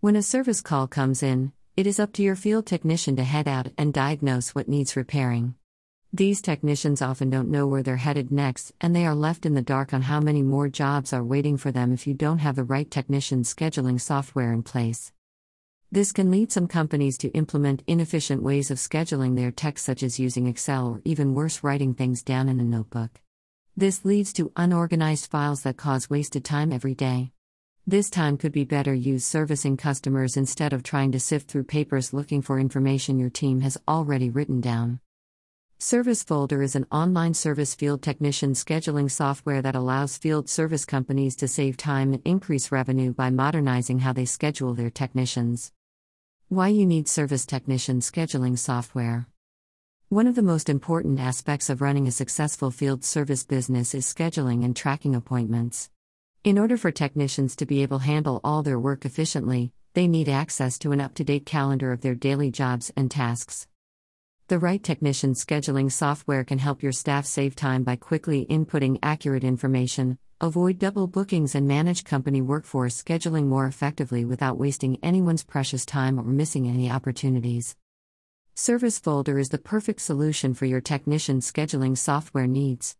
When a service call comes in, it is up to your field technician to head out and diagnose what needs repairing. These technicians often don't know where they're headed next, and they are left in the dark on how many more jobs are waiting for them if you don't have the right technician scheduling software in place. This can lead some companies to implement inefficient ways of scheduling their techs, such as using Excel or even worse, writing things down in a notebook. This leads to unorganized files that cause wasted time every day. This time could be better used servicing customers instead of trying to sift through papers looking for information your team has already written down. Service Folder is an online service field technician scheduling software that allows field service companies to save time and increase revenue by modernizing how they schedule their technicians. Why you need service technician scheduling software. One of the most important aspects of running a successful field service business is scheduling and tracking appointments. In order for technicians to be able to handle all their work efficiently, they need access to an up-to-date calendar of their daily jobs and tasks. The right technician scheduling software can help your staff save time by quickly inputting accurate information, avoid double bookings, and manage company workforce scheduling more effectively without wasting anyone's precious time or missing any opportunities. Service Folder is the perfect solution for your technician scheduling software needs.